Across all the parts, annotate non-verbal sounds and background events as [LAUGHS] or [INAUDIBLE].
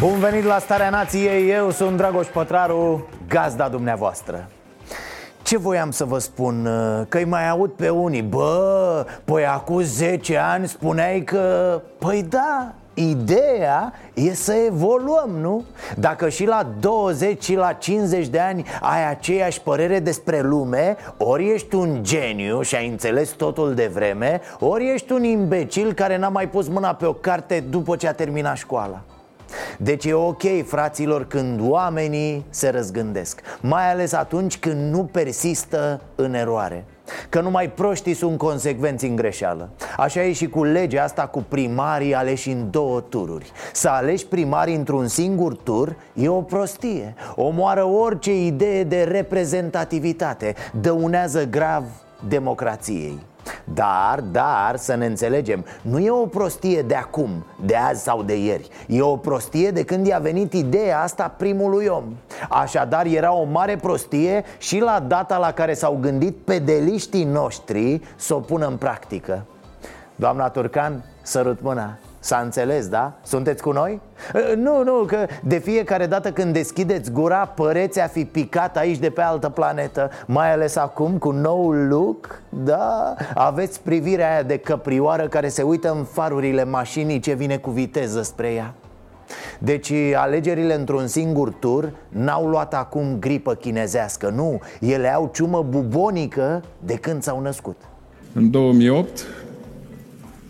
Bun venit la Starea Nației, eu sunt Dragoș Pătraru, gazda dumneavoastră ce voiam să vă spun? Că-i mai aud pe unii Bă, păi acum 10 ani spuneai că... Păi da, Ideea e să evoluăm, nu? Dacă și la 20 și la 50 de ani ai aceeași părere despre lume Ori ești un geniu și ai înțeles totul de vreme Ori ești un imbecil care n-a mai pus mâna pe o carte după ce a terminat școala deci e ok, fraților, când oamenii se răzgândesc Mai ales atunci când nu persistă în eroare. Că numai proștii sunt consecvenți în greșeală. Așa e și cu legea asta cu primarii aleși în două tururi. Să alegi primarii într-un singur tur e o prostie. Omoară orice idee de reprezentativitate. Dăunează grav democrației dar, dar, să ne înțelegem Nu e o prostie de acum, de azi sau de ieri. E o prostie de când i-a venit ideea asta primului om. Așadar era o mare prostie și la data la care s-au gândit pedeliștii noștri să o pună în practică. Doamna Turcan, sărut mâna S-a înțeles, da? Sunteți cu noi? Nu, nu, că de fiecare dată când deschideți gura Păreți a fi picat aici de pe altă planetă Mai ales acum cu noul look Da, aveți privirea aia de căprioară Care se uită în farurile mașinii ce vine cu viteză spre ea deci alegerile într-un singur tur n-au luat acum gripă chinezească Nu, ele au ciumă bubonică de când s-au născut În 2008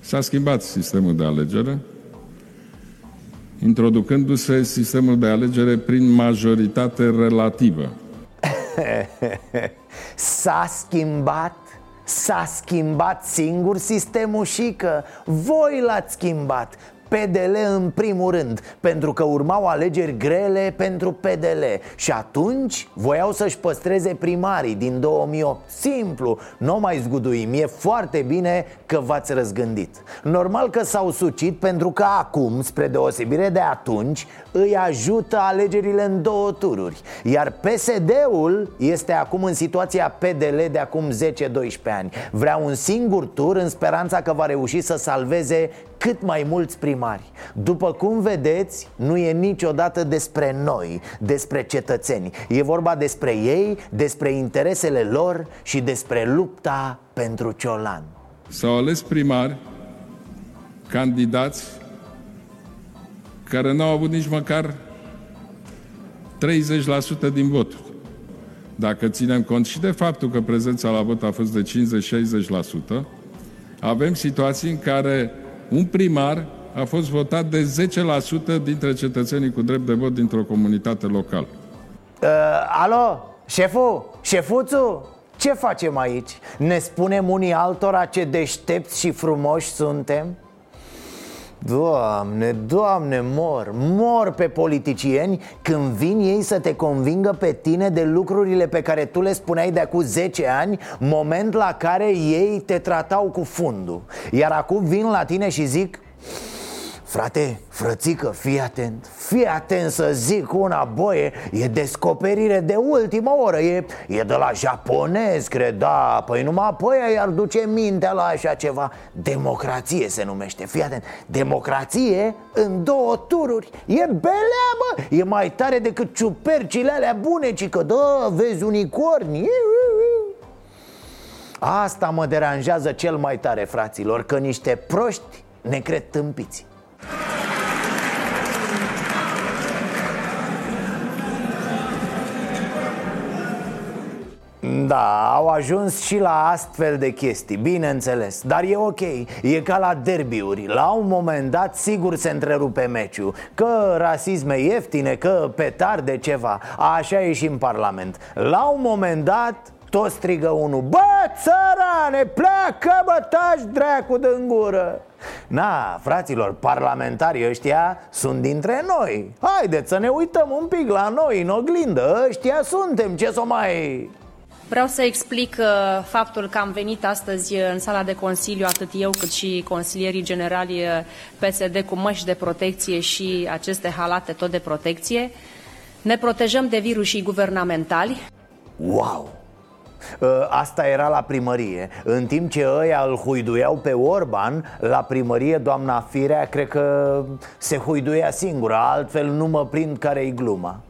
S-a schimbat sistemul de alegere, introducându-se sistemul de alegere prin majoritate relativă. [LAUGHS] S-a schimbat S-a schimbat singur sistemul și că voi l-ați schimbat PDL în primul rând Pentru că urmau alegeri grele pentru PDL Și atunci voiau să-și păstreze primarii din 2008 Simplu, nu mai zguduim, e foarte bine că v-ați răzgândit. Normal că s-au sucit pentru că acum, spre deosebire de atunci Îi ajută alegerile în două tururi. Iar PSD-ul este acum în situația PDL de acum 10-12 ani. Vrea un singur tur în speranța că va reuși să salveze cât mai mulți primari. După cum vedeți, nu e niciodată despre noi, despre cetățeni. E vorba despre ei, despre interesele lor și despre lupta pentru ciolan. S-au ales primari, candidați, care n-au avut nici măcar 30% din voturi. Dacă ținem cont și de faptul că prezența la vot a fost de 50-60%, avem situații în care un primar a fost votat de 10% dintre cetățenii cu drept de vot dintr-o comunitate locală. Uh, alo, șeful, șefuțu, ce facem aici? Ne spunem unii altora ce deștepți și frumoși suntem? Doamne, doamne, mor, mor pe politicieni când vin ei să te convingă pe tine de lucrurile pe care tu le spuneai de acum 10 ani Moment la care ei te tratau cu fundul. Iar acum vin la tine și zic Frate, frățică, fii atent Fii atent să zic una, boie E descoperire de ultimă oră E, e de la japonez, cred, da Păi numai apoi i-ar duce mintea la așa ceva. Democrație se numește, fii atent Democrație în două tururi. E belea, bă E mai tare decât ciupercile alea bune Ci că, da, vezi unicorni Asta mă deranjează cel mai tare, fraților Că niște proști ne cred tâmpiți Da, au ajuns și la astfel de chestii, bineînțeles Dar e ok, e ca la derbiuri. La un moment dat sigur se întrerupe meciul Că rasisme ieftine, că petarde ceva. Așa e și în Parlament. La un moment dat Tot strigă unul Bă, țărane, pleacă bă, taci dracu din gură. Na, fraților, parlamentarii ăștia sunt dintre noi. Haideți să ne uităm un pic la noi în oglindă. Ăștia suntem, ce să mai... Vreau să explic uh, faptul că am venit astăzi în sala de consiliu, atât eu cât și consilierii generali uh, PSD cu măști de protecție și aceste halate tot de protecție. Ne protejăm de virusii guvernamentali. Wow! Uh, Asta era la primărie În timp ce ăia îl huiduiau pe Orban La primărie doamna Firea Cred că se huiduia singură Altfel nu mă prind care-i gluma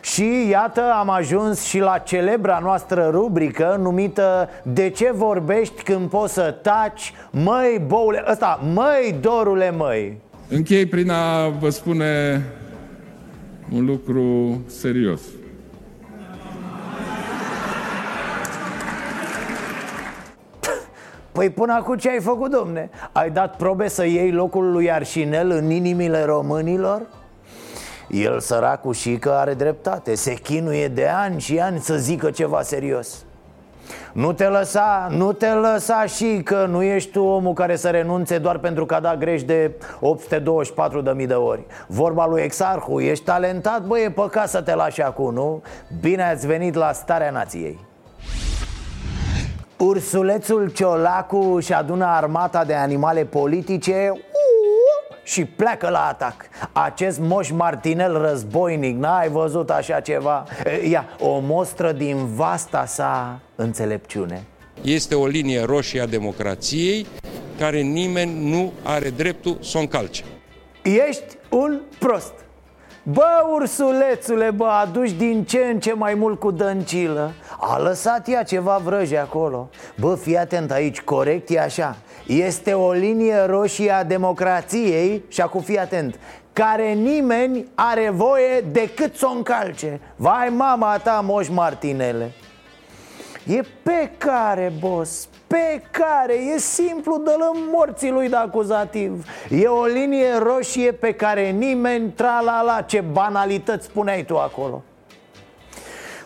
și iată am ajuns și la celebra noastră rubrică numită De ce vorbești când poți să taci, măi boule, ăsta, măi dorule măi Închei prin a vă spune un lucru serios. Păi până acum ce ai făcut, domne? Ai dat probe să iei locul lui Arșinel în inimile românilor? El, săracul, și că are dreptate Se chinuie de ani și ani să zică ceva serios. Nu te lăsa, nu te lăsa și că nu ești tu omul care să renunțe doar pentru că a dat greș de 824.000 de ori. Vorba lui Exarhu, ești talentat, băi, e păcat să te lași acum, nu? Bine ați venit la Starea Nației. Ursulețul Ciolacu își adună armata de animale politice. Uuu, și pleacă la atac. Acest moș martinel războinic, n-ai văzut așa ceva? Ia, o mostră din vasta sa înțelepciune. Este o linie roșie a democrației care nimeni nu are dreptul să o încalce. Ești un prost. Bă, ursulețule, bă, aduci din ce în ce mai mult cu dăncilă. A lăsat ea ceva vrăje acolo. Bă, fii atent aici, corect e așa Este o linie roșie a democrației Și acum fii atent care nimeni are voie decât să o încalce. Vai mama ta, moș Martinele. E pe care, boss, pe care? E simplu, dă morții lui de acuzativ. E o linie roșie pe care nimeni Tra-la-la, ce banalități spuneai tu acolo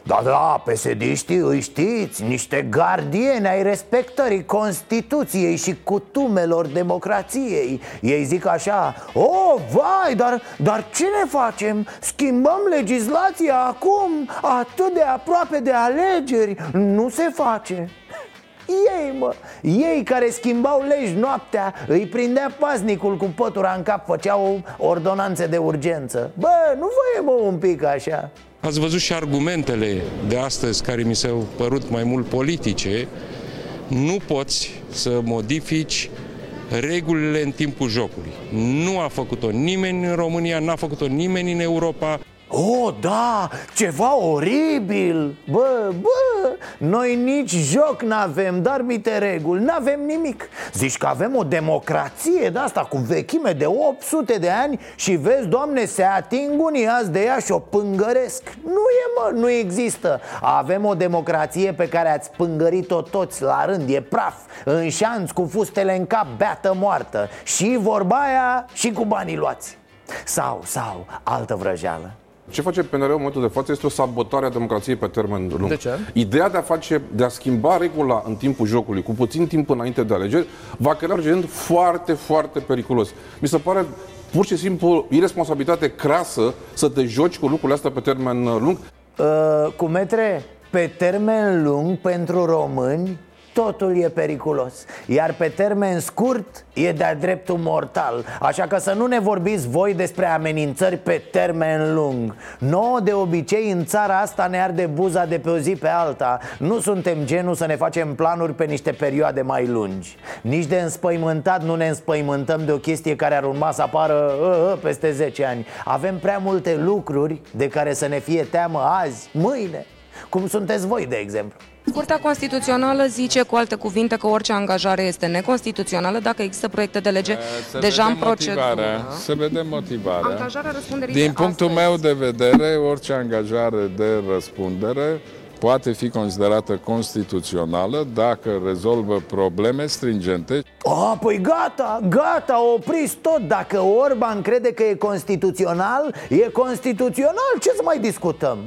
da, da, pesediștii îi știți, niște gardieni ai respectării Constituției și cutumelor democrației. Ei zic așa, o, oh, vai, dar, dar ce ne facem? Schimbăm legislația acum, atât de aproape de alegeri? Nu se face. Ei, mă, ei care schimbau legi noaptea Îi prindea paznicul cu pătura în cap Făceau ordonanțe de urgență. Bă, nu voie, mă, un pic așa Ați văzut și argumentele de astăzi care mi s-au părut mai mult politice. Nu poți să modifici regulile în timpul jocului. Nu a făcut-o nimeni în România, n-a făcut-o nimeni în Europa. Oh, da, ceva oribil. Bă, bă, noi nici joc n-avem, dar mite reguli, n-avem nimic. Zici că avem o democrație de asta cu vechime de 800 de ani Și vezi, doamne, se ating unii azi de ea și o pângăresc. Nu e, mă, nu există. Avem o democrație pe care ați pângărit-o toți la rând, e praf În șanț, cu fustele în cap, beată moartă. Și vorba aia și cu banii luați. Sau, sau, altă vrăjeală Ce face PNR în momentul de față este o sabotare a democrației pe termen lung. De ce? Ideea de a face, de a schimba regula în timpul jocului, cu puțin timp înainte de alegeri, va crea un precedent foarte, foarte periculos. Mi se pare pur și simplu irresponsabilitate crasă să te joci cu lucrurile astea pe termen uh, lung. Uh, cu metre, pe termen lung pentru români totul e periculos. Iar pe termen scurt e de-a dreptul mortal. Așa că să nu ne vorbiți voi despre amenințări pe termen lung. Nouă de obicei în țara asta ne arde buza de pe o zi pe alta. Nu suntem genul să ne facem planuri pe niște perioade mai lungi. Nici de înspăimântat nu ne înspăimântăm de o chestie care ar urma să apară uh, uh, peste 10 ani. Avem prea multe lucruri de care să ne fie teamă azi, mâine Cum sunteți voi, de exemplu Curtea Constituțională zice cu alte cuvinte că orice angajare este neconstituțională dacă există proiecte de lege Se deja vede în procedură. motivarea, Se vede motivarea. Angajarea răspunderii Din de punctul astăzi. meu de vedere, orice angajare de răspundere poate fi considerată constituțională dacă rezolvă probleme stringente. A, păi gata, gata, opriți tot. Dacă Orban crede că e constituțional, e constituțional, ce să mai discutăm?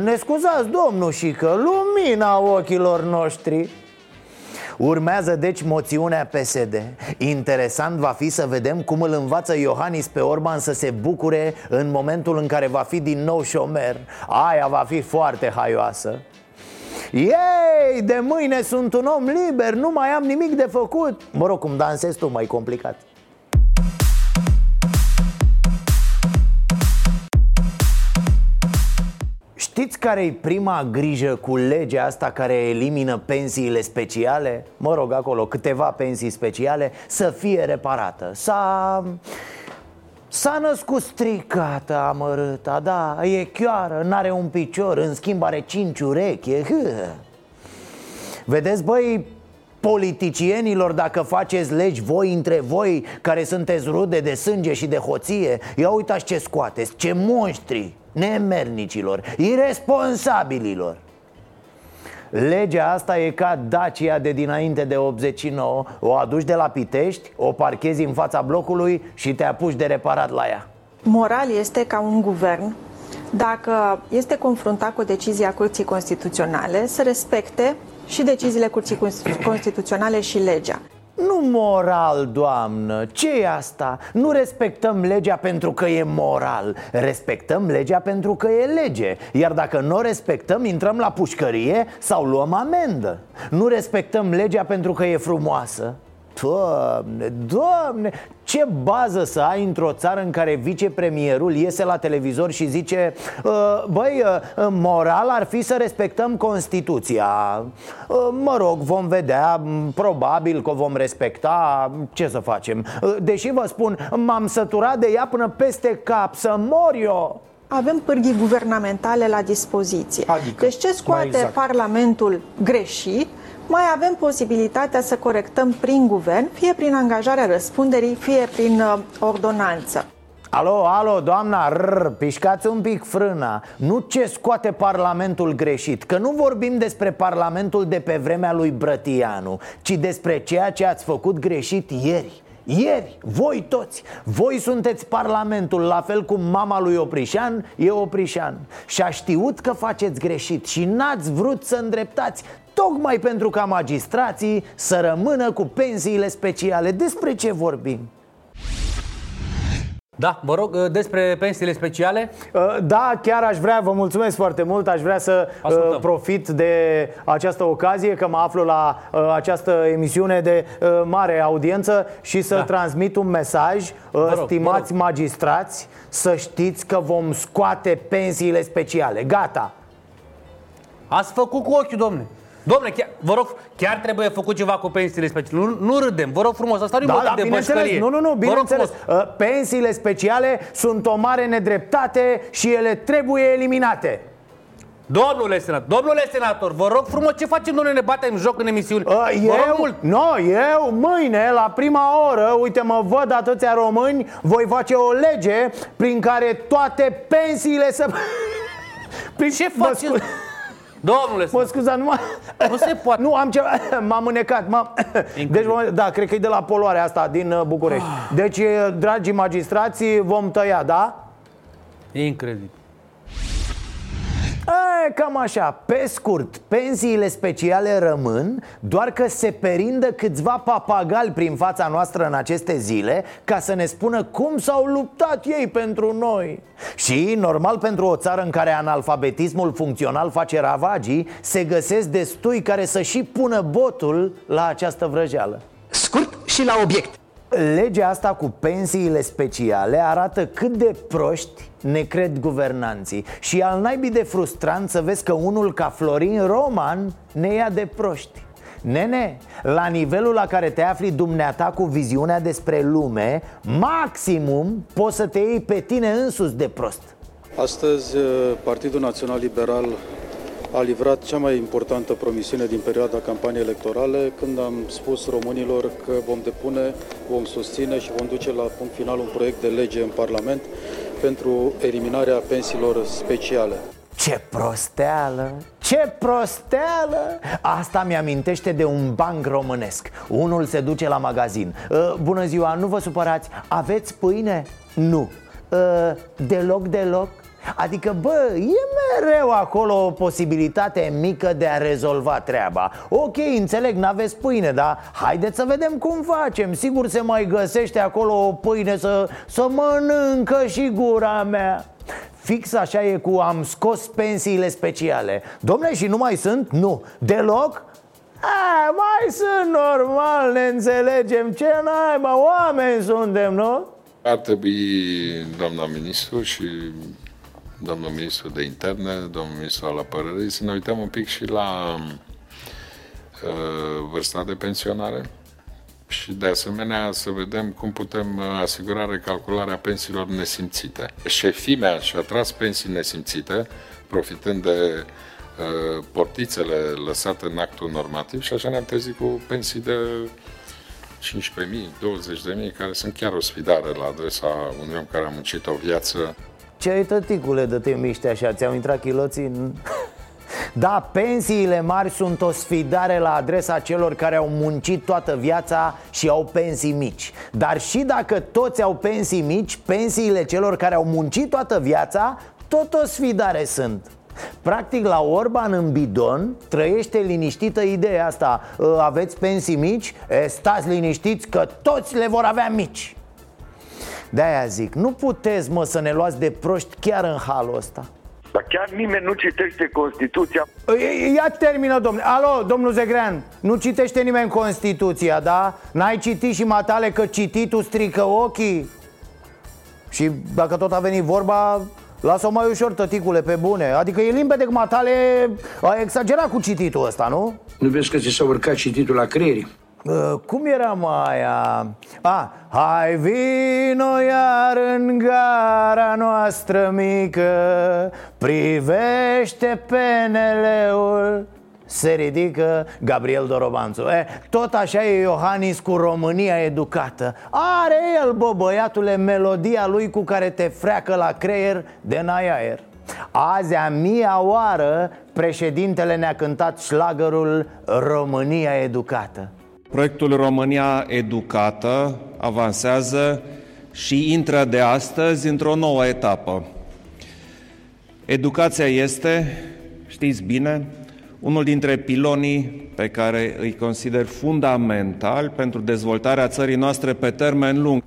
Ne scuzați, domnul, și că lumina ochilor noștri. Urmează deci moțiunea PSD Interesant va fi să vedem cum îl învață Iohannis pe Orban să se bucure în momentul în care va fi din nou șomer. Aia va fi foarte haioasă ei, de mâine sunt un om liber, nu mai am nimic de făcut. Mă rog, cum dansezi tu, mai complicat. Știți care e prima grijă cu legea asta care elimină pensiile speciale? Mă rog, acolo câteva pensii speciale Să fie reparată. S-a... S-a născut stricată amărâta, da, e chioară, n-are un picior, în schimb are cinci urechi hă. Vedeți, băi, politicienilor dacă faceți legi voi între voi care sunteți rude de sânge și de hoție Ia uitați ce scoateți, ce monștri nemernicilor, irresponsabililor Legea asta e ca Dacia de dinainte de 89 O aduci de la Pitești, o parchezi în fața blocului și te apuci de reparat la ea Moral este ca un guvern dacă este confruntat cu decizia Curții Constituționale, să respecte și deciziile Curții Constituționale și legea. Nu moral, doamnă, ce e asta? Nu respectăm legea pentru că e moral. Respectăm legea pentru că e lege. Iar dacă nu o respectăm, intrăm la pușcărie sau luăm amendă. Nu respectăm legea pentru că e frumoasă Doamne, doamne, ce bază să ai într-o țară în care vicepremierul iese la televizor și zice ă, Băi, ă, moral ar fi să respectăm Constituția ă, Mă rog, vom vedea, probabil că o vom respecta, ce să facem Deși vă spun, m-am săturat de ea până peste cap, să mor eu avem pârghii guvernamentale la dispoziție. Adică, deci ce scoate exact. Parlamentul greșit, mai avem posibilitatea să corectăm prin guvern, fie prin angajarea răspunderii, fie prin uh, ordonanță. Alo, alo, doamna, rrr, pișcați un pic frâna. Nu ce scoate Parlamentul greșit Că nu vorbim despre Parlamentul de pe vremea lui Brătianu Ci despre ceea ce ați făcut greșit ieri. Ieri, voi toți, voi sunteți Parlamentul, la fel cum mama lui Oprișan e Oprișan. Și a știut că faceți greșit și n-ați vrut să îndreptați Tocmai pentru ca magistrații să rămână cu pensiile speciale Despre ce vorbim? Da, vă rog, uh, despre pensiile speciale? Uh, da, chiar aș vrea, vă mulțumesc foarte mult Aș vrea să uh, Ascultăm. profit de această ocazie Că mă aflu la această emisiune de mare audiență Și să da. transmit un mesaj rog, Stimați magistrați, să știți că vom scoate pensiile speciale Gata Ați făcut cu ochiul, domne Domnule, chiar, vă rog, chiar trebuie făcut ceva cu pensiile speciale. Nu, nu râdem, vă rog frumos, asta nu da, da, de bășcălie. Nu, nu, nu, bineînțeles. Uh, pensiile speciale sunt o mare nedreptate și ele trebuie eliminate. Domnule senator, domnule senator, vă rog frumos, ce facem, domnule, ne batem joc în emisiune? Uh, eu, mult. No, eu, mâine, la prima oră, uite, mă văd atâția români, voi face o lege prin care toate pensiile să... [LAUGHS] prin ce faceți? Domnule Mă scuza, nu Nu se poate. [LAUGHS] Nu, am ceva, [LAUGHS] m-am înecat m-am... Deci, da, cred că e de la poluarea asta din uh, București. Deci, dragi magistrații, vom tăia, da? Incredibil E, cam așa, pe scurt, pensiile speciale rămân Doar că se perindă câțiva papagali prin fața noastră în aceste zile Ca să ne spună cum s-au luptat ei pentru noi. Și, normal, pentru o țară în care analfabetismul funcțional face ravagii Se găsesc destui care să și pună botul la această vrăjeală. Scurt și la obiect Legea asta cu pensiile speciale arată cât de proști ne cred guvernanții. Și al naibii de frustrant să vezi că unul ca Florin Roman ne ia de proști. Nene, la nivelul la care te afli dumneata cu viziunea despre lume Maximum poți să te iei pe tine însuți de prost. Astăzi, Partidul Național Liberal a livrat cea mai importantă promisiune din perioada campaniei electorale când am spus românilor că vom depune, vom susține și vom duce la punct final un proiect de lege în Parlament pentru eliminarea pensiilor speciale. Ce prosteală, Ce prosteală! Asta mi-amintește de un banc românesc Unul se duce la magazin uh, Bună ziua, nu vă supărați, aveți pâine? Nu uh, Deloc, deloc? Adică, bă, e mereu acolo o posibilitate mică de a rezolva treaba Ok, înțeleg, n-aveți pâine, dar haideți să vedem cum facem Sigur se mai găsește acolo o pâine să, să mănâncă și gura mea Fix așa e cu am scos pensiile speciale Domne, și nu mai sunt? Nu Deloc? A, mai sunt normal, ne înțelegem Ce naiba, oameni suntem, nu? Ar trebui, doamna ministru și domnul ministru de interne, domnul ministru al apărării, să ne uităm un pic și la uh, vârsta de pensionare și de asemenea să vedem cum putem asigura recalcularea pensiilor nesimțite. Șefimea și-a tras pensii nesimțite, profitând de uh, portițele lăsate în actul normativ și așa ne-am trezit cu pensii de 15.000, 20.000, care sunt chiar o sfidare la adresa unui om care a muncit o viață ce ai tăticule de te miști așa? Ți-au intrat chiloții? Da, pensiile mari sunt o sfidare la adresa celor care au muncit toată viața și au pensii mici Dar și dacă toți au pensii mici, pensiile celor care au muncit toată viața tot o sfidare sunt Practic la Orban în bidon trăiește liniștită ideea asta ă, Aveți pensii mici? E, stați liniștiți că toți le vor avea mici de-aia zic, nu puteți, mă, să ne luați de proști chiar în halul ăsta dar chiar nimeni nu citește Constituția Ia termină, domnule Alo, domnul Zegrean Nu citește nimeni Constituția, da? N-ai citit și matale că cititul strică ochii? Și dacă tot a venit vorba Lasă-o mai ușor, tăticule, pe bune Adică e limpede că matale a exagerat cu cititul ăsta, nu? Nu vezi că ți s-a urcat cititul la creier? Uh, cum era aia? A, hai vino iar în gara noastră mică Privește peneleul. Se ridică Gabriel Dorobanțu. E, Tot așa e Iohannis cu România educată. Are el, bă, băiatule, melodia lui cu care te freacă la creier de naiaer Azi, a mia oară, președintele ne-a cântat șlagărul România educată Proiectul România Educată avansează și intră de astăzi într-o nouă etapă. Educația este, știți bine, unul dintre pilonii pe care îi consider fundamental pentru dezvoltarea țării noastre pe termen lung.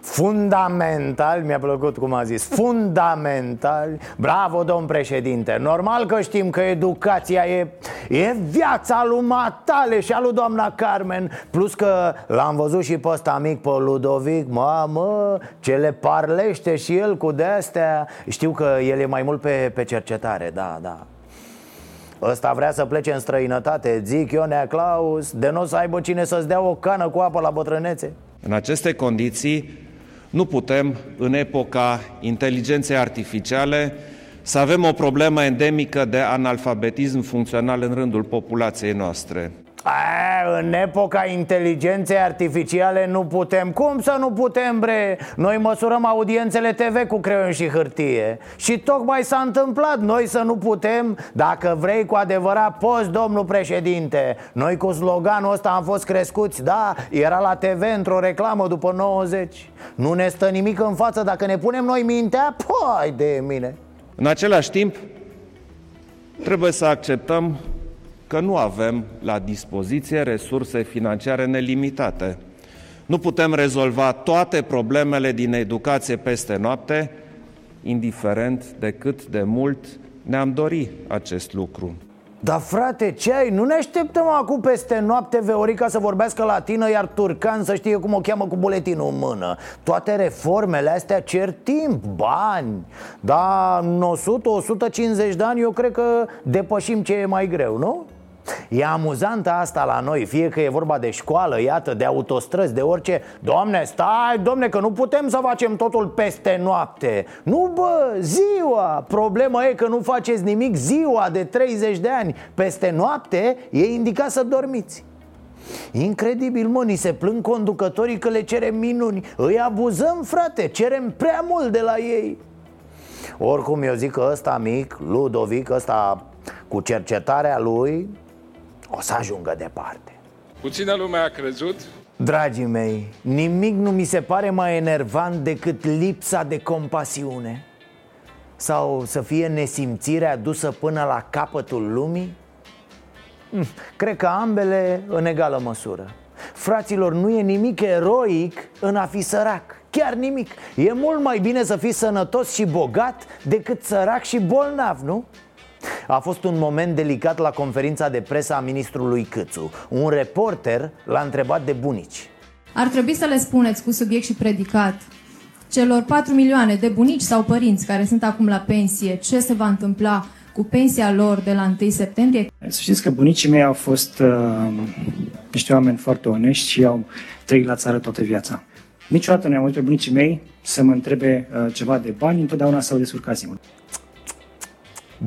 Fundamental, mi-a plăcut cum a zis Fundamental. Bravo, domn președinte. Normal că știm că educația e, e viața lui Matale și a lui doamna Carmen. Plus că l-am văzut și pe ăsta mic, pe Ludovic. Mamă, ce le parlește și el cu de-astea. Știu că el e mai mult pe, pe cercetare, da, da. Ăsta vrea să plece în străinătate Zic eu, Nea Claus De nu o să aibă cine să-ți dea o cană cu apă la bătrânețe. În aceste condiții nu putem, în epoca inteligenței artificiale, să avem o problemă endemică de analfabetism funcțional în rândul populației noastre. A, în epoca inteligenței artificiale nu putem. Cum să nu putem, bre? Noi măsurăm audiențele TV cu creion și hârtie. Și tocmai s-a întâmplat. Noi să nu putem Dacă vrei cu adevărat poți, domnul președinte. Noi cu sloganul ăsta am fost crescuți. Da, era la TV într-o reclamă după 90 Nu ne stă nimic în față. Dacă ne punem noi mintea, păi de mine. În același timp Trebuie să acceptăm că nu avem la dispoziție resurse financiare nelimitate. Nu putem rezolva toate problemele din educație peste noapte, indiferent de cât de mult ne-am dori acest lucru. Dar frate, ce ai? Nu ne așteptăm acum peste noapte Veorica să vorbească latină Iar Turcan să știe cum o cheamă cu buletinul în mână Toate reformele astea cer timp, bani Dar în 100-150 de ani eu cred că depășim ce e mai greu, nu? E amuzantă asta la noi, fie că e vorba de școală, iată, de autostrăzi, de orice. Doamne, stai, domne, că nu putem să facem totul peste noapte. Nu, bă, ziua. Problema e că nu faceți nimic ziua de 30 de ani. Peste noapte e indicat să dormiți. Incredibil, mă, ni se plâng conducătorii că le cerem minuni. Îi abuzăm, frate, cerem prea mult de la ei. Oricum eu zic că ăsta mic, Ludovic, ăsta Cu cercetarea lui o să ajungă departe. Puțină lume a crezut. Dragii mei, nimic nu mi se pare mai enervant decât lipsa de compasiune. Sau să fie nesimțirea dusă până la capătul lumii? Hm, cred că ambele în egală măsură. Fraților, nu e nimic eroic în a fi sărac. Chiar nimic. E mult mai bine să fii sănătos și bogat decât sărac și bolnav, nu? A fost un moment delicat la conferința de presă a ministrului Câțu Un reporter l-a întrebat de bunici Ar trebui să le spuneți cu subiect și predicat celor 4 milioane de bunici sau părinți care sunt acum la pensie ce se va întâmpla cu pensia lor de la 1 septembrie? Să știți că bunicii mei au fost uh, niște oameni foarte onești și au trăit la țară toată viața. Niciodată nu am auzit pe bunicii mei să mă întrebe uh, ceva de bani, întotdeauna s-au descurcat singur.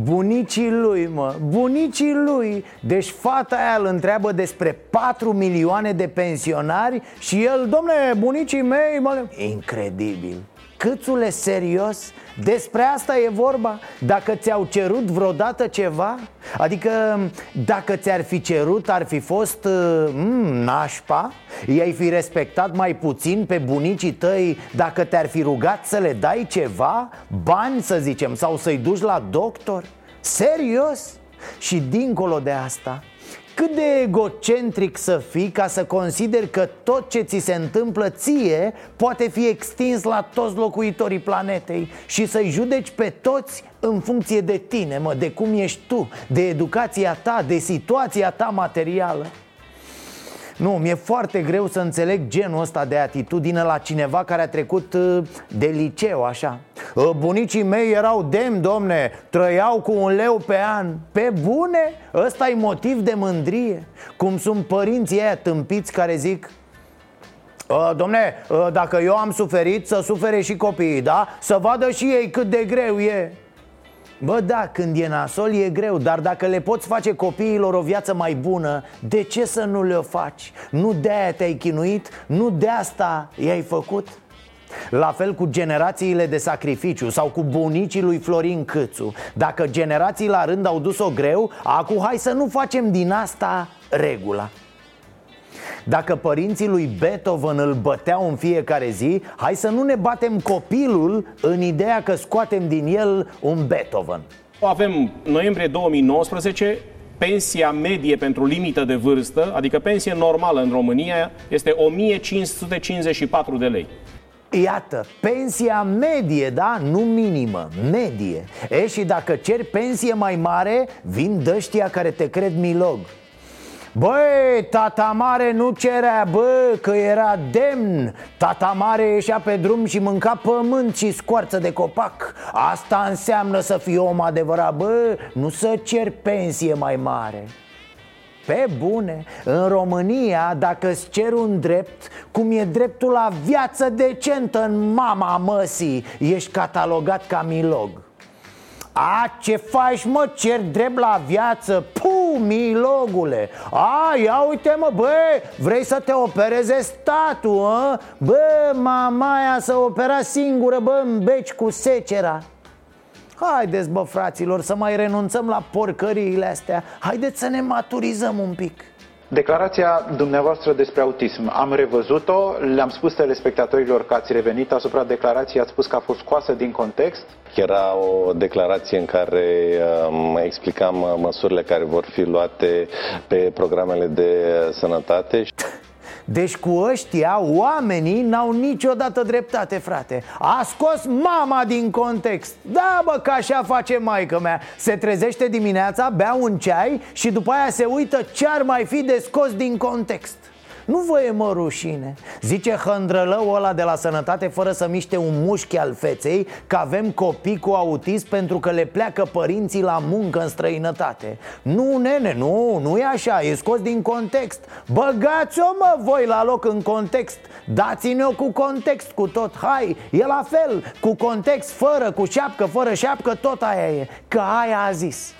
Bunicii lui, mă, bunicii lui. Deci fata aia îl întreabă despre 4 milioane de pensionari Și el, domne, bunicii mei, mă... Incredibil Câțule, serios? Despre asta e vorba? Dacă ți-au cerut vreodată ceva? Adică dacă ți-ar fi cerut, ar fi fost mm, nașpa? I-ai fi respectat mai puțin pe bunicii tăi dacă te-ar fi rugat să le dai ceva? Bani, să zicem, sau să-i duci la doctor? Serios? Și dincolo de asta, cât de egocentric să fii ca să consideri că tot ce ți se întâmplă ție poate fi extins la toți locuitorii planetei și să-i judeci pe toți în funcție de tine, mă, de cum ești tu, de educația ta, de situația ta materială? Nu, mi-e foarte greu să înțeleg genul ăsta de atitudine la cineva care a trecut uh, de liceu, așa. Uh, Bunicii mei erau demn, domne, trăiau cu un leu pe an. Pe bune, ăsta e motiv de mândrie. Cum sunt părinții aia tâmpiți care zic uh, Domne, dacă eu am suferit, să sufere și copiii, da? Să vadă și ei cât de greu e Bă, da, când e nasol e greu, dar dacă le poți face copiilor o viață mai bună, de ce să nu le-o faci? Nu de-aia te-ai chinuit? Nu de asta i-ai făcut? La fel cu generațiile de sacrificiu sau cu bunicii lui Florin Câțu Dacă generații la rând au dus-o greu, acum hai să nu facem din asta regula dacă părinții lui Beethoven îl băteau în fiecare zi Hai să nu ne batem copilul în ideea că scoatem din el un Beethoven Avem noiembrie 2019 pensia medie pentru limită de vârstă, adică pensie normală în România, este 1554 de lei. Iată, pensia medie, da? Nu minimă, medie E și dacă ceri pensie mai mare, vin dăștia care te cred milog Băi, tata mare nu cerea, bă, că era demn. Tata mare ieșea pe drum și mânca pământ și scoarță de copac. Asta înseamnă să fii om adevărat, bă, nu să cer pensie mai mare. Pe bune, în România, dacă îți cer un drept, cum e dreptul la viață decentă în mama măsii, ești catalogat ca milog a, ce faci mă, cer drept la viață. Pu, milogule. A, ia uite mă, bă, vrei să te opereze statul, a? Bă, mama aia să opera singură, bă, în beci cu secera. Haideți, bă, fraților, să mai renunțăm la porcăriile astea. Haideți să ne maturizăm un pic Declarația dumneavoastră despre autism, am revăzut-o, le-am spus telespectatorilor că ați revenit asupra declarației, ați spus că a fost scoasă din context. Era o declarație în care um, explicam uh, măsurile care vor fi luate pe programele de sănătate. Deci cu ăștia oamenii n-au niciodată dreptate, frate. A scos mama din context. Da, bă, că așa face maică mea. Se trezește dimineața, bea un ceai și după aia se uită ce ar mai fi de scos din context nu vă e mă rușine. Zice hândrălău ăla de la sănătate fără să miște un mușchi al feței Că avem copii cu autism pentru că le pleacă părinții la muncă în străinătate. Nu, nene, nu, nu e așa, e scos din context. Băgați-o mă voi la loc în context. Dați-ne-o cu context, cu tot. Hai, e la fel, cu context, fără, cu șapcă, fără șapcă, tot aia e. Că aia a zis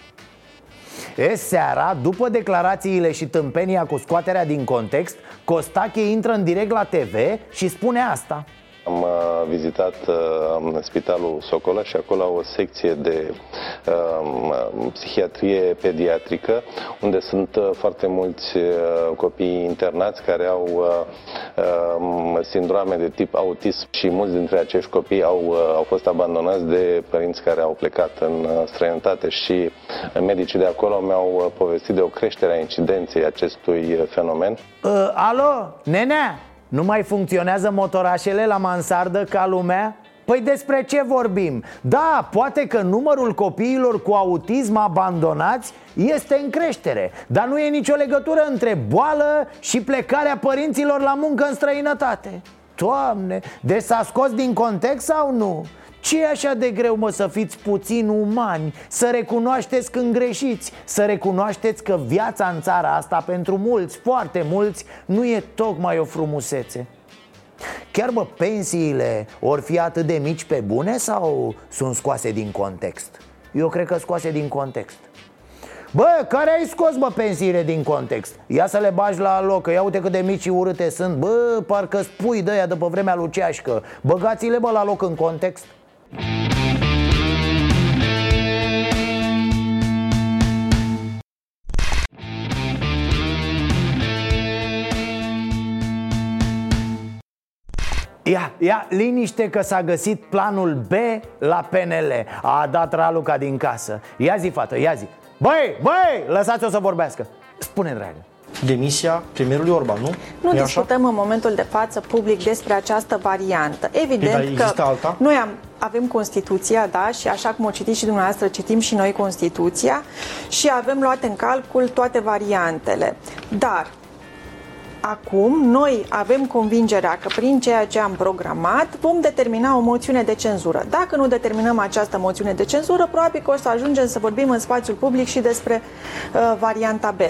E seara, după declarațiile și tâmpenia cu scoaterea din context Costache intră în direct la TV și spune asta Am uh, vizitat uh, spitalul Socola și acolo au o secție de uh, psihiatrie pediatrică, unde sunt uh, foarte mulți uh, copii internați care au uh, uh, sindrome de tip autism și mulți dintre acești copii au, uh, au fost abandonați de părinți care au plecat în uh, străinătate și medicii de acolo mi-au uh, povestit de o creștere a incidenței acestui uh, fenomen. Uh, alo, nenea, nu mai funcționează motorașele la mansardă ca lumea? Păi despre ce vorbim? Da, poate că numărul copiilor cu autism abandonați este în creștere Dar nu e nicio legătură între boală și plecarea părinților la muncă în străinătate Doamne, deci s-a scos din context sau nu? Ce e așa de greu, mă, să fiți puțin umani? Să recunoașteți când greșiți Să recunoașteți că viața în țara asta pentru mulți, foarte mulți Nu e tocmai o frumusețe Chiar, bă, pensiile or fi atât de mici pe bune sau sunt scoase din context? Eu cred că scoase din context Bă, care ai scos, bă, pensiile din context? Ia să le bagi la loc, că ia uite cât de mici și urâte sunt Bă, parcă spui de aia după vremea lui Ceașcă Băgați-le, bă, la loc în context Ia, ia, liniște că s-a găsit planul B la PNL A dat Raluca din casă Ia zi, fată, ia zi Băi, băi, lăsați-o să vorbească Spune, dragă demisia premierului Orban, nu? Nu e discutăm așa? în momentul de față public despre această variantă. Evident e, că alta? noi am, avem Constituția, da, și așa cum o citiți și dumneavoastră, citim și noi Constituția și avem luat în calcul toate variantele. Dar Acum, noi avem convingerea că prin ceea ce am programat vom determina o moțiune de cenzură. Dacă nu determinăm această moțiune de cenzură, probabil că o să ajungem să vorbim în spațiul public și despre uh, varianta B.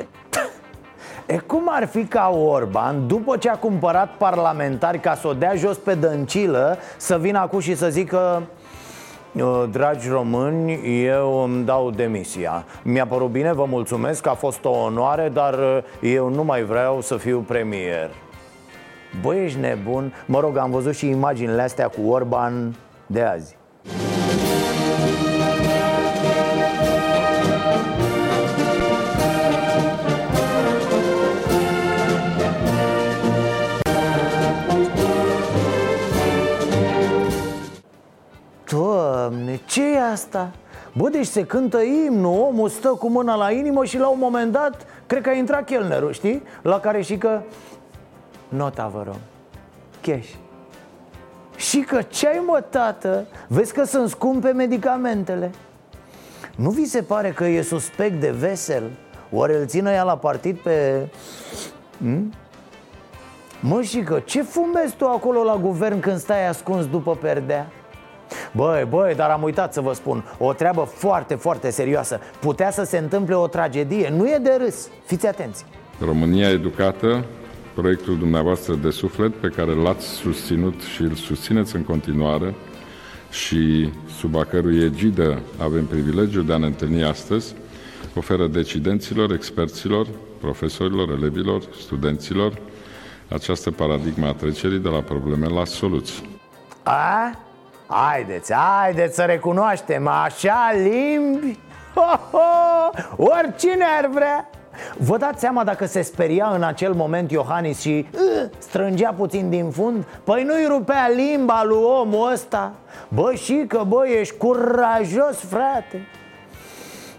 E cum ar fi ca Orban, după ce a cumpărat parlamentari ca să o dea jos pe dăncilă, să vină acum și să zică Dragi români, eu îmi dau demisia. Mi-a părut bine, vă mulțumesc, a fost o onoare, dar eu nu mai vreau să fiu premier. Băi, ești nebun? Mă rog, am văzut și imaginile astea cu Orban de azi ce e asta? Bă, deci se cântă imnul, omul stă cu mâna la inimă și la un moment dat Cred că a intrat chelnerul, știi? La care și că Nota, vă rog Cash Și că ce-ai mă, tată? Vezi că sunt scumpe medicamentele Nu vi se pare că e suspect de vesel? Oare îl țină ea la partid pe... Hmm? Mă, și că ce fumezi tu acolo la guvern când stai ascuns după perdea? Băi, băi, dar am uitat să vă spun O treabă foarte, foarte serioasă Putea să se întâmple o tragedie Nu e de râs, fiți atenți România educată Proiectul dumneavoastră de suflet Pe care l-ați susținut și îl susțineți în continuare Și sub a cărui egidă avem privilegiul de a ne întâlni astăzi Oferă decidenților, experților, profesorilor, elevilor, studenților această paradigma a trecerii de la probleme la soluții. A? Haideți, haideți să recunoaștem Așa limbi ho, ho, Oricine ar vrea Vă dați seama dacă se speria în acel moment Iohannis și uh, strângea puțin din fund? Păi nu-i rupea limba lui omul ăsta Bă, și că bă, ești curajos, frate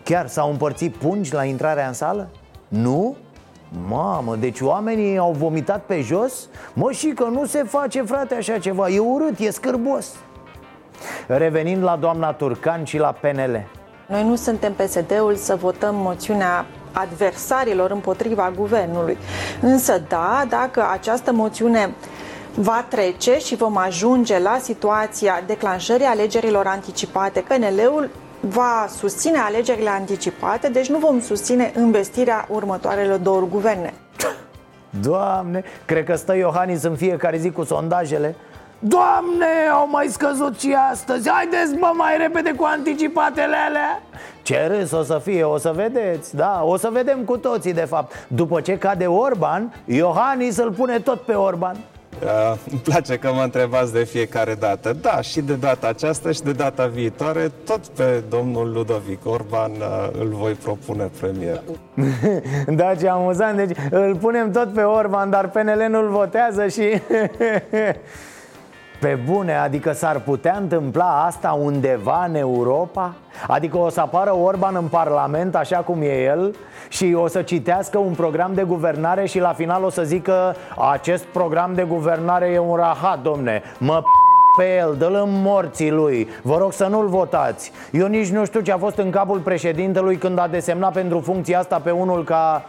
Chiar s-au împărțit pungi la intrarea în sală? Nu? Mamă, deci oamenii au vomitat pe jos? Mă, și că nu se face, frate, așa ceva E urât, e scârbos Revenind la doamna Turcan și la PNL Noi nu suntem PSD-ul să votăm moțiunea adversarilor împotriva guvernului. Însă da, dacă această moțiune va trece și vom ajunge la situația declanșării alegerilor anticipate, PNL-ul va susține alegerile anticipate, deci nu vom susține investirea următoarelor două guverne. Doamne, cred că stă Iohannis în fiecare zi cu sondajele Doamne, au mai scăzut și astăzi Haideți, bă, mai repede cu anticipatele alea Ce râs o să fie, o să vedeți Da, o să vedem cu toții, de fapt După ce cade Orban, Iohannis îl pune tot pe Orban Uh, îmi place că mă întrebați de fiecare dată. Da, și de data aceasta și de data viitoare, tot pe domnul Ludovic Orban uh, îl voi propune premier. [LAUGHS] da, ce amuzant. Deci îl punem tot pe Orban, dar PNL nu-l votează și... [LAUGHS] Pe bune, adică s-ar putea întâmpla asta undeva în Europa? Adică o să apară Orban în Parlament așa cum e el și o să citească un program de guvernare și la final o să zică Acest program de guvernare e un rahat, domne, mă pe el, dă-l în morții lui. Vă rog să nu-l votați. Eu nici nu știu ce a fost în capul președintelui când a desemnat pentru funcția asta pe unul ca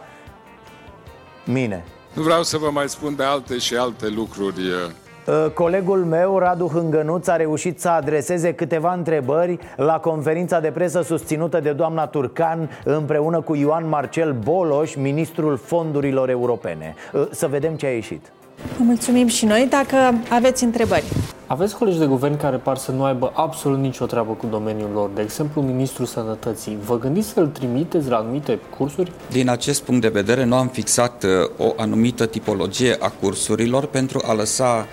mine. Nu vreau să vă mai spun de alte și alte lucruri Uh, colegul meu, Radu Hângănuț, a reușit să adreseze câteva întrebări la conferința de presă susținută de doamna Turcan împreună cu Ioan Marcel Boloș, ministrul fondurilor europene. Uh, să vedem ce a ieșit. Mulțumim și noi dacă aveți întrebări. Aveți colegi de guvern care par să nu aibă absolut nicio treabă cu domeniul lor, de exemplu Ministrul Sănătății. Vă gândiți să-l trimiteți la anumite cursuri? Din acest punct de vedere, nu am fixat uh, o anumită tipologie a cursurilor pentru a lăsa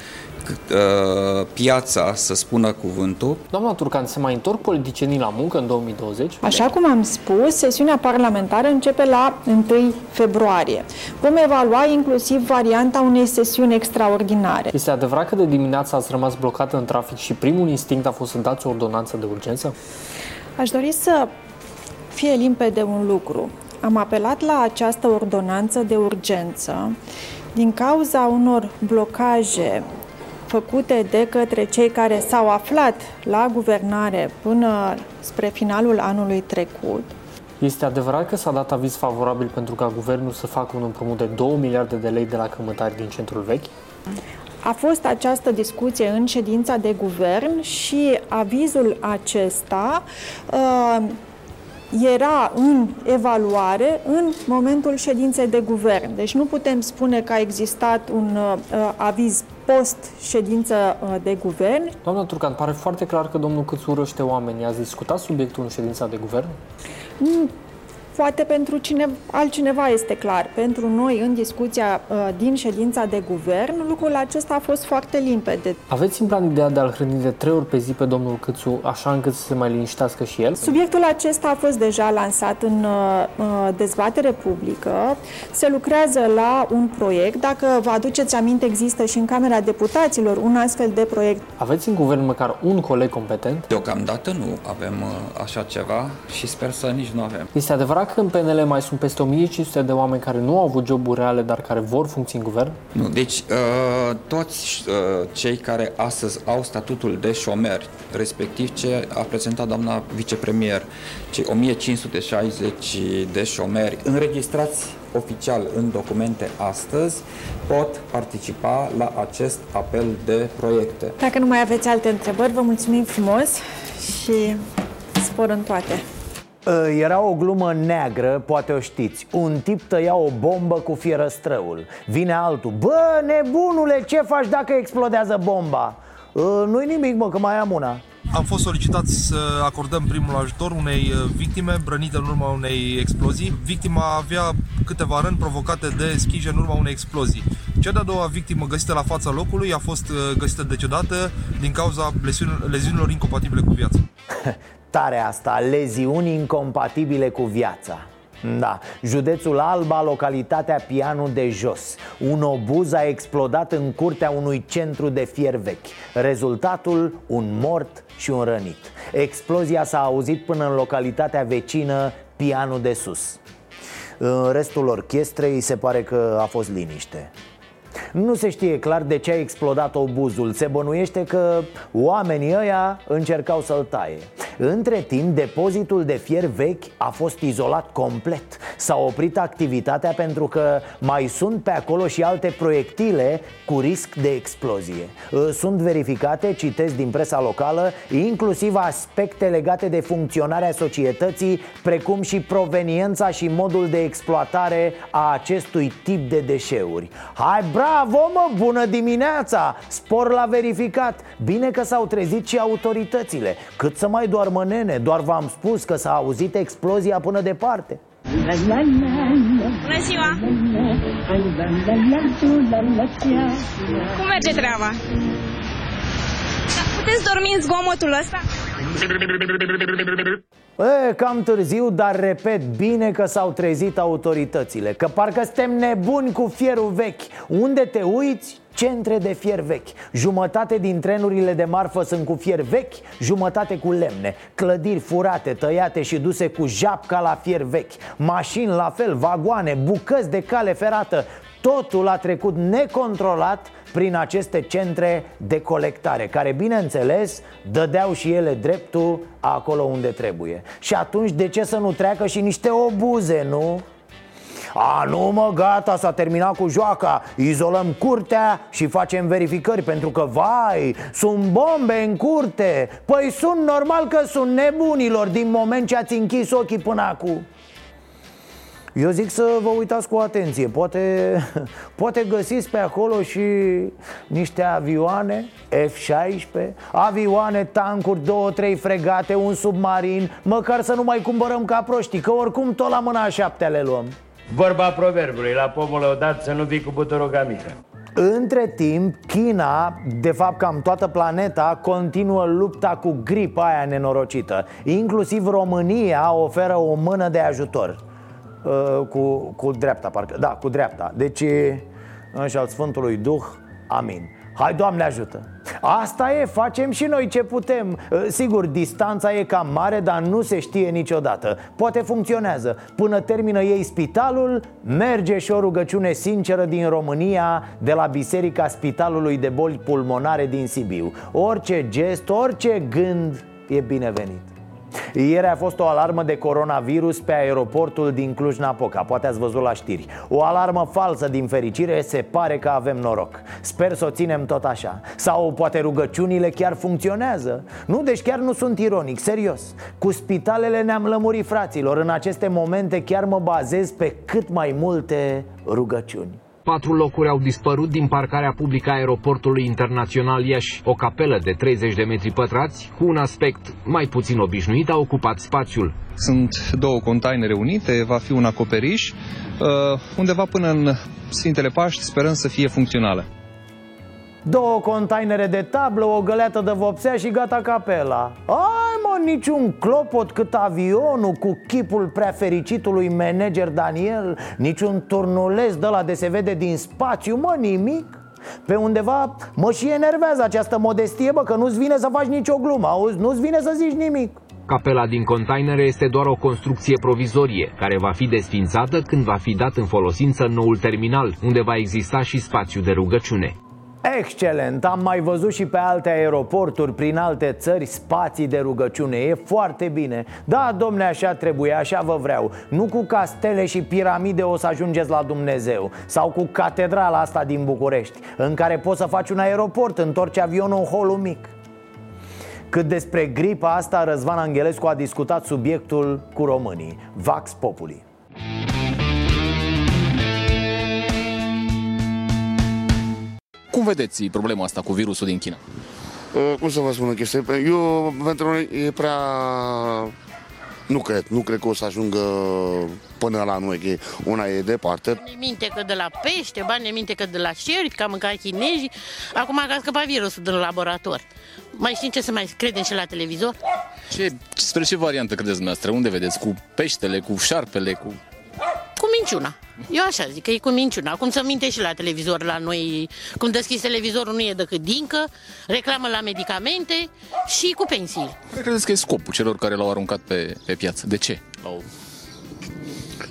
uh, piața să spună cuvântul. Doamna Turcan, se mai întorc politicienii la muncă în 2020? Așa cum am spus, sesiunea parlamentară începe la 1 februarie. Vom evalua inclusiv varianta unei sesiuni extraordinare. Este adevărat că de dimineață ați rămas blocată în trafic și primul instinct a fost să dați o ordonanță de urgență? Aș dori să fie limpede un lucru. Am apelat la această ordonanță de urgență din cauza unor blocaje făcute de către cei care s-au aflat la guvernare până spre finalul anului trecut. Este adevărat că s-a dat aviz favorabil pentru ca guvernul să facă un împrumut de 2 miliarde de lei de la cămătari din centrul vechi? A fost această discuție în ședința de guvern și avizul acesta uh, era în evaluare în momentul ședinței de guvern. Deci nu putem spune că a existat un uh, aviz post-ședință uh, de guvern. Doamna Turcan, pare foarte clar că domnul Câțu urăște oamenii. Ați discutat subiectul în ședința de guvern? Mm, Poate pentru cine, altcineva este clar. Pentru noi, în discuția uh, din ședința de guvern, lucrul acesta a fost foarte limpede. Aveți în plan ideea de a-l hrăni de trei ori pe zi pe domnul Câțu, așa încât să se mai liniștească și el? Subiectul acesta a fost deja lansat în uh, uh dezbatere publică. Se lucrează la un proiect. Dacă vă aduceți aminte, există și în Camera Deputaților un astfel de proiect. Aveți în guvern măcar un coleg competent? Deocamdată nu avem uh, așa ceva și sper să nici nu avem. Este adevărat că în PNL mai sunt peste 1500 de oameni care nu au avut joburi reale, dar care vor funcții în guvern? Nu, deci uh, toți uh, cei care astăzi au statutul de șomer, respectiv ce a prezentat doamna vicepremier, cei 1560 de șomeri înregistrați oficial în documente astăzi pot participa la acest apel de proiecte. Dacă nu mai aveți alte întrebări, vă mulțumim frumos și spor în toate. Ă, era o glumă neagră, poate o știți Un tip tăia o bombă cu fierăstrăul Vine altul Bă, nebunule, ce faci dacă explodează bomba? Ă, nu-i nimic, mă, că mai am una am fost solicitat să acordăm primul ajutor unei ă, victime brănite în urma unei explozii. Victima avea câteva răni provocate de schije în urma unei explozii. Cea de-a doua victimă găsită la fața locului a fost găsită decedată din cauza leziunilor incompatibile cu viața. [LAUGHS] Tare asta, leziuni incompatibile cu viața. Da, județul Alba, localitatea Pianu de Jos. Un obuz a explodat în curtea unui centru de fier vechi. Rezultatul, un mort și un rănit. Explozia s-a auzit până în localitatea vecină Pianu de Sus. În restul orchestrei se pare că a fost liniște nu se știe clar de ce a explodat obuzul. Se bănuiește că oamenii ăia încercau să-l taie. Între timp, depozitul de fier vechi a fost izolat complet. S-a oprit activitatea pentru că mai sunt pe acolo și alte proiectile cu risc de explozie. Sunt verificate, citesc din presa locală, inclusiv aspecte legate de funcționarea societății Precum și proveniența și modul de exploatare a acestui tip de deșeuri. Hai, Bravo, mă, bună dimineața! Spor la verificat Bine că s-au trezit și autoritățile Cât să mai doarmă nene, doar v-am spus că s-a auzit explozia până departe Bună ziua! Cum merge treaba? Puteți dormi în zgomotul ăsta? E, cam târziu, dar repet bine că s-au trezit autoritățile Că parcă suntem nebuni cu fierul vechi. Unde te uiți, centre de fier vechi. Jumătate din trenurile de marfă sunt cu fier vechi, jumătate cu lemne. Clădiri furate, tăiate și duse cu japca la fier vechi. Mașini la fel, vagoane, bucăți de cale ferată Totul a trecut necontrolat prin aceste centre de colectare Care, bineînțeles, dădeau și ele dreptul acolo unde trebuie. Și atunci de ce să nu treacă și niște obuze, nu? A, nu mă, gata, s-a terminat cu joaca. Izolăm curtea și facem verificări Pentru că, vai, sunt bombe în curte. Păi sunt normal că sunt nebunilor Din moment ce ați închis ochii până acum eu zic să vă uitați cu atenție. Poate, [LAUGHS] poate găsiți pe acolo și niște avioane F-16 Avioane, tancuri, două, trei fregate, un submarin Măcar să nu mai cumpărăm ca proștii Că oricum tot la mâna șaptea le luăm. Vorba proverbului, la pomul odată să nu vii cu butorogamică între timp, China, de fapt cam toată planeta, continuă lupta cu gripa aia nenorocită. Inclusiv România oferă o mână de ajutor. uh, cu, cu dreapta, parcă. Da, cu dreapta. Deci, și al Sfântului Duh, amin. Hai, Doamne ajută! Asta e, facem și noi ce putem. Sigur, distanța e cam mare, dar nu se știe niciodată. Poate funcționează. Până termină ei spitalul, merge și o rugăciune sinceră din România De la Biserica Spitalului de Boli Pulmonare din Sibiu. Orice gest, orice gând e binevenit ieri a fost o alarmă de coronavirus pe aeroportul din Cluj-Napoca. Poate ați văzut la știri. O alarmă falsă din fericire, se pare că avem noroc. Sper să o ținem tot așa. Sau poate rugăciunile chiar funcționează? Nu, deci chiar nu sunt ironic, serios. Cu spitalele ne-am lămurit fraților. În aceste momente chiar mă bazez pe cât mai multe rugăciuni Patru locuri au dispărut din parcarea publică a aeroportului internațional Iași. O capelă de 30 de metri pătrați, cu un aspect mai puțin obișnuit, a ocupat spațiul. Sunt două containere unite, va fi un acoperiș, uh, undeva până în Sfintele Paști sperăm să fie funcțională. Două containere de tablă, o găleată de vopsea și gata capela. Ai mă, niciun clopot cât avionul cu chipul prea fericitului manager Daniel Niciun turnuleț de la de se vede din spațiu, mă, nimic. Pe undeva mă și enervează această modestie, bă, că nu-ți vine să faci nicio glumă, auzi, nu-ți vine să zici nimic. Capela din containere este doar o construcție provizorie, care va fi desfințată când va fi dat în folosință noul terminal, unde va exista și spațiu de rugăciune. Excelent, am mai văzut și pe alte aeroporturi prin alte țări spații de rugăciune. E foarte bine. Da, domne, așa trebuie, așa vă vreau. Nu cu castele și piramide o să ajungeți la Dumnezeu. Sau cu catedrala asta din București În care poți să faci un aeroport, întorci avionul în holul mic. Cât despre gripa asta, Răzvan Angelescu a discutat subiectul cu românii. Vax Populi Cum vedeți problema asta cu virusul din China? Uh, cum să vă spun o chestie? Eu, pentru noi, e prea... Nu cred, nu cred că o să ajungă până la noi, că una e departe. Ne minte că de la pește, bani ne minte că de la șerpi, că am mâncat chinezi, acum a scăpat virusul din laborator. Mai știm ce să mai credem și la televizor? Ce, spre ce variantă credeți dumneavoastră? Unde vedeți? Cu peștele, cu șarpele, cu cu minciuna. Eu așa zic, că e cu minciuna. Cum să minte și la televizor la noi, cum deschis televizorul nu e decât dincă, reclamă la medicamente și cu pensii. Care credeți că e scopul celor care l-au aruncat pe, pe piață? De ce? L-au...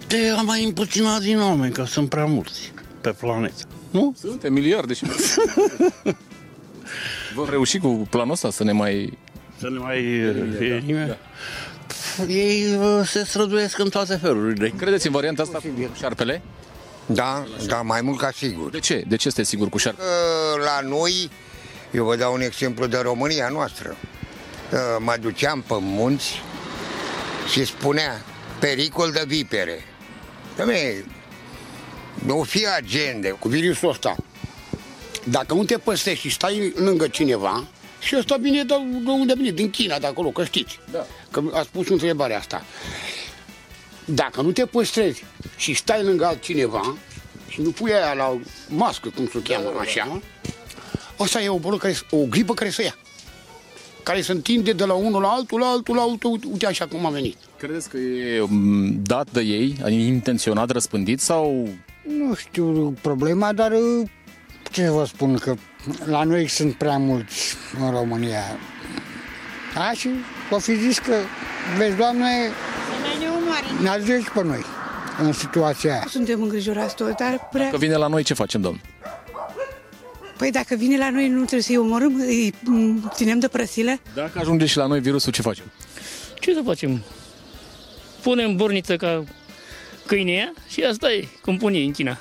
De a mai împuțina din oameni, că sunt prea mulți pe planetă. Nu? Sunt miliarde și [LAUGHS] Vom reuși cu planul ăsta să ne mai... Să ne mai... Fie nimeni? Da ei uh, se străduiesc în toate felurile. Credeți în varianta asta cu șarpele? Da, da, mai mult ca sigur. De ce? De ce este sigur cu șarpele? La noi, eu vă dau un exemplu de România noastră. Uh, mă duceam pe munți și spunea pericol de vipere. Doamne, nu fi agende cu virusul ăsta. Dacă nu te păstești și stai lângă cineva, și ăsta vine de, de unde vine, din China, de acolo, că știți. Da. Că a spus întrebarea asta. dacă nu te păstrezi și stai lângă altcineva și nu pui aia la mască, cum se cheamă, așa, asta e o bolă care, o gripă care se ia care se întinde de la unul la altul, la altul, la altul, uite așa cum a venit. Credeți că e mm, dat de ei, intenționat răspândit sau... Nu știu problema, dar ce vă spun, că la noi sunt prea mulți în România. Da, și o fi zis că, vezi, Doamne, ne-a zis pe noi în situația aia. Suntem îngrijorați tot, dar prea... Că vine la noi, ce facem, domn? Păi dacă vine la noi, nu trebuie să-i omorâm, îi ținem de prăsile? Dacă ajunge și la noi virusul, ce facem? Ce să facem? Punem borniță ca câinea și asta e, cum pune în China.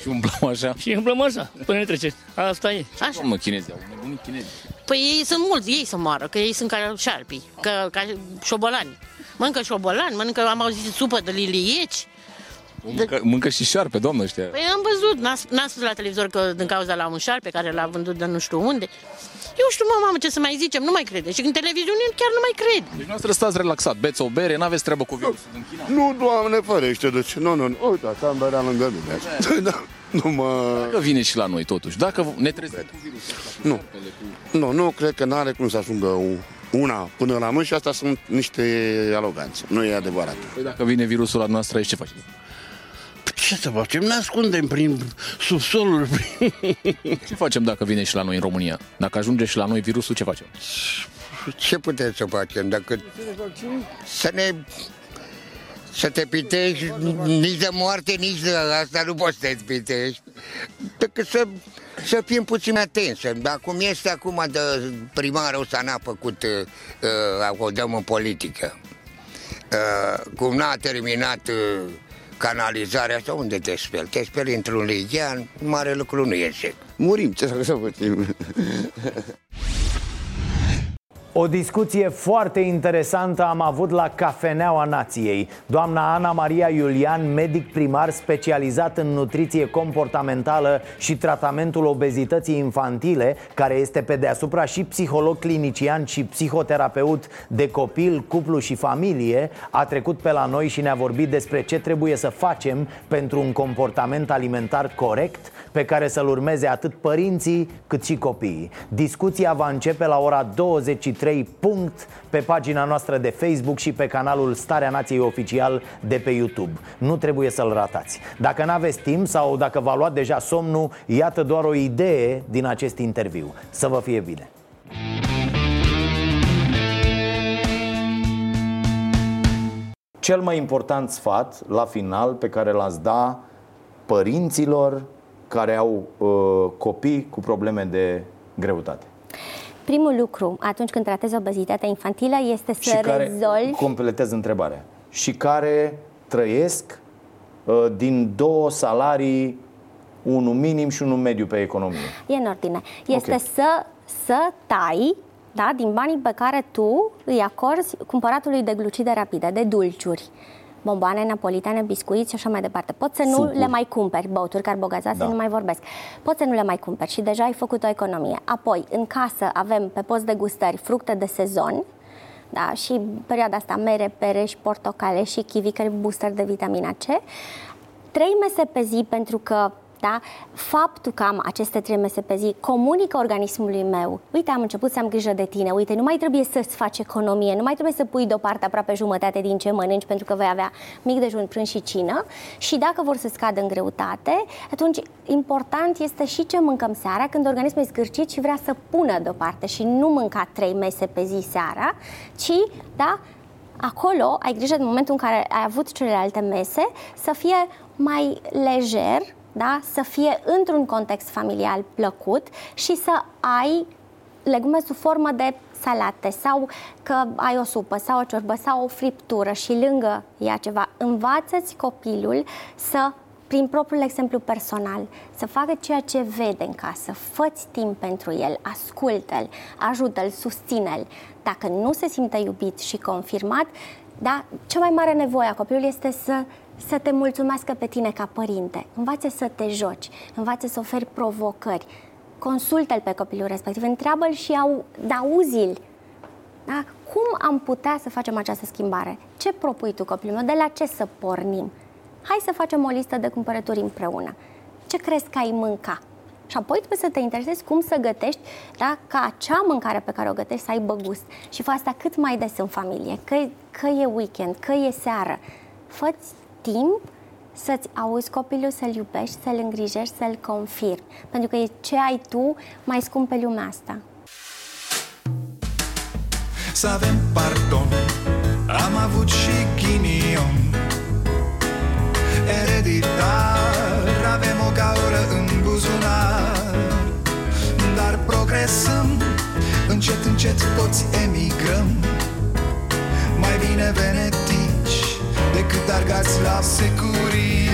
Și umblăm așa? Și umblăm așa, până ne trece. Asta e. Așa. Mă, chinezi, au nebunii chinezi. Păi ei sunt mulți, ei să moară, că ei sunt ca șarpii, ca, ca șobolani. Mănâncă șobolani, mănâncă, am auzit, supă de lilieci. Mâncă, mâncă și șarpe, doamnă, ăștia. Păi am văzut, n-am spus la televizor că din cauza la un șarpe care l-a vândut de nu știu unde. Eu știu, mă, mamă, ce să mai zicem, nu mai crede. Și în televiziune chiar nu mai cred. Deci noastră stați relaxat, beți o bere, n-aveți treabă cu virusul din China? Nu, doamne, ferește, deci, nu, nu, nu, uite, am berea lângă mine. [LAUGHS] da, nu mă... Dacă vine și la noi, totuși, dacă ne trezim cu virusul Nu, nu, nu, cred că n-are cum să ajungă una până la noi și asta sunt niște aloganți. Nu e adevărat. Păi dacă vine virusul la noastră aici, ce facem? Ce să facem? Ne ascundem prin subsolul. Ce facem dacă vine și la noi în România? Dacă ajunge și la noi virusul, ce facem? Ce putem să facem? Dacă să ne să te pitești nici de moarte, nici de asta nu poți să te pitești. Decât să, să fim puțin atenți. Acum este acum de primarul ăsta n-a făcut, uh, o dăm în politică. Uh, cum n-a terminat uh, canalizarea asta, unde te speli? Te speli într-un ligian, mare lucru nu iese. Murim, ce să facem? [LAUGHS] O discuție foarte interesantă am avut la Cafeneaua Nației. Doamna Ana Maria Iulian, medic primar specializat în nutriție comportamentală și tratamentul obezității infantile Care este pe deasupra și psiholog clinician și psihoterapeut de copil, cuplu și familie A trecut pe la noi și ne-a vorbit despre ce trebuie să facem pentru un comportament alimentar corect Pe care să-l urmeze atât părinții cât și copiii Discuția va începe la ora 23 3 punct pe pagina noastră de Facebook și pe canalul Starea Nației Oficial de pe YouTube. Nu trebuie să-l ratați. Dacă nu aveți timp sau dacă v-a luat deja somnul, iată doar o idee din acest interviu. Să vă fie bine! Cel mai important sfat, la final, pe care l-ați da părinților care au uh, copii cu probleme de greutate? Primul lucru atunci când tratezi obezitatea infantilă este să și care, rezolvi... Completez întrebarea. Și care trăiesc uh, din două salarii, unul minim și unul mediu pe economie. E în ordine. Este okay. să, să tai da, din banii pe care tu îi acorzi cumpăratului de glucide rapide, de dulciuri bomboane napolitane, biscuiți și așa mai departe. Poți să nu Sucuri. le mai cumperi, băuturi carbogazate, da. nu mai vorbesc. Poți să nu le mai cumperi și deja ai făcut o economie. Apoi, în casă avem pe post de gustări fructe de sezon, da, și perioada asta mere, pere și portocale și kiwi, care booster de vitamina C. Trei mese pe zi pentru că da? Faptul că am aceste trei mese pe zi comunică organismului meu, uite, am început să am grijă de tine, uite, nu mai trebuie să-ți faci economie, nu mai trebuie să pui deoparte aproape jumătate din ce mănânci pentru că vei avea mic dejun, prânz și cină. Și dacă vor să scadă în greutate, atunci important este și ce mâncăm seara când organismul e zgârcit și vrea să pună deoparte și nu mânca trei mese pe zi seara, ci, da, acolo ai grijă în momentul în care ai avut celelalte mese să fie mai lejer, da? să fie într-un context familial plăcut și să ai legume sub formă de salate sau că ai o supă sau o ciorbă sau o friptură și lângă ea ceva. Învață-ți copilul să prin propriul exemplu personal, să facă ceea ce vede în casă, fă timp pentru el, ascultă-l, ajută-l, susține-l. Dacă nu se simte iubit și confirmat, da, cea mai mare nevoie a copilului este să să te mulțumească pe tine ca părinte. Învață să te joci, învață să oferi provocări. Consultă-l pe copilul respectiv, întreabă-l și au, da, auzi-l. Da? Cum am putea să facem această schimbare? Ce propui tu, copilul meu? De la ce să pornim? Hai să facem o listă de cumpărături împreună. Ce crezi că ai mânca? Și apoi trebuie să te interesezi cum să gătești, da? ca acea mâncare pe care o gătești să aibă gust. Și fă asta cât mai des în familie, că, că e weekend, că e seară. fă timp să-ți auzi copilul, să-l iubești, să-l îngrijești, să-l confirmi. Pentru că e ce ai tu mai scump pe lumea asta. Să avem pardon, am avut și ghinion Ereditar, avem o gaură în buzunar Dar progresăm, încet, încet toți emigrăm Mai bine venetici Decât argați la securii.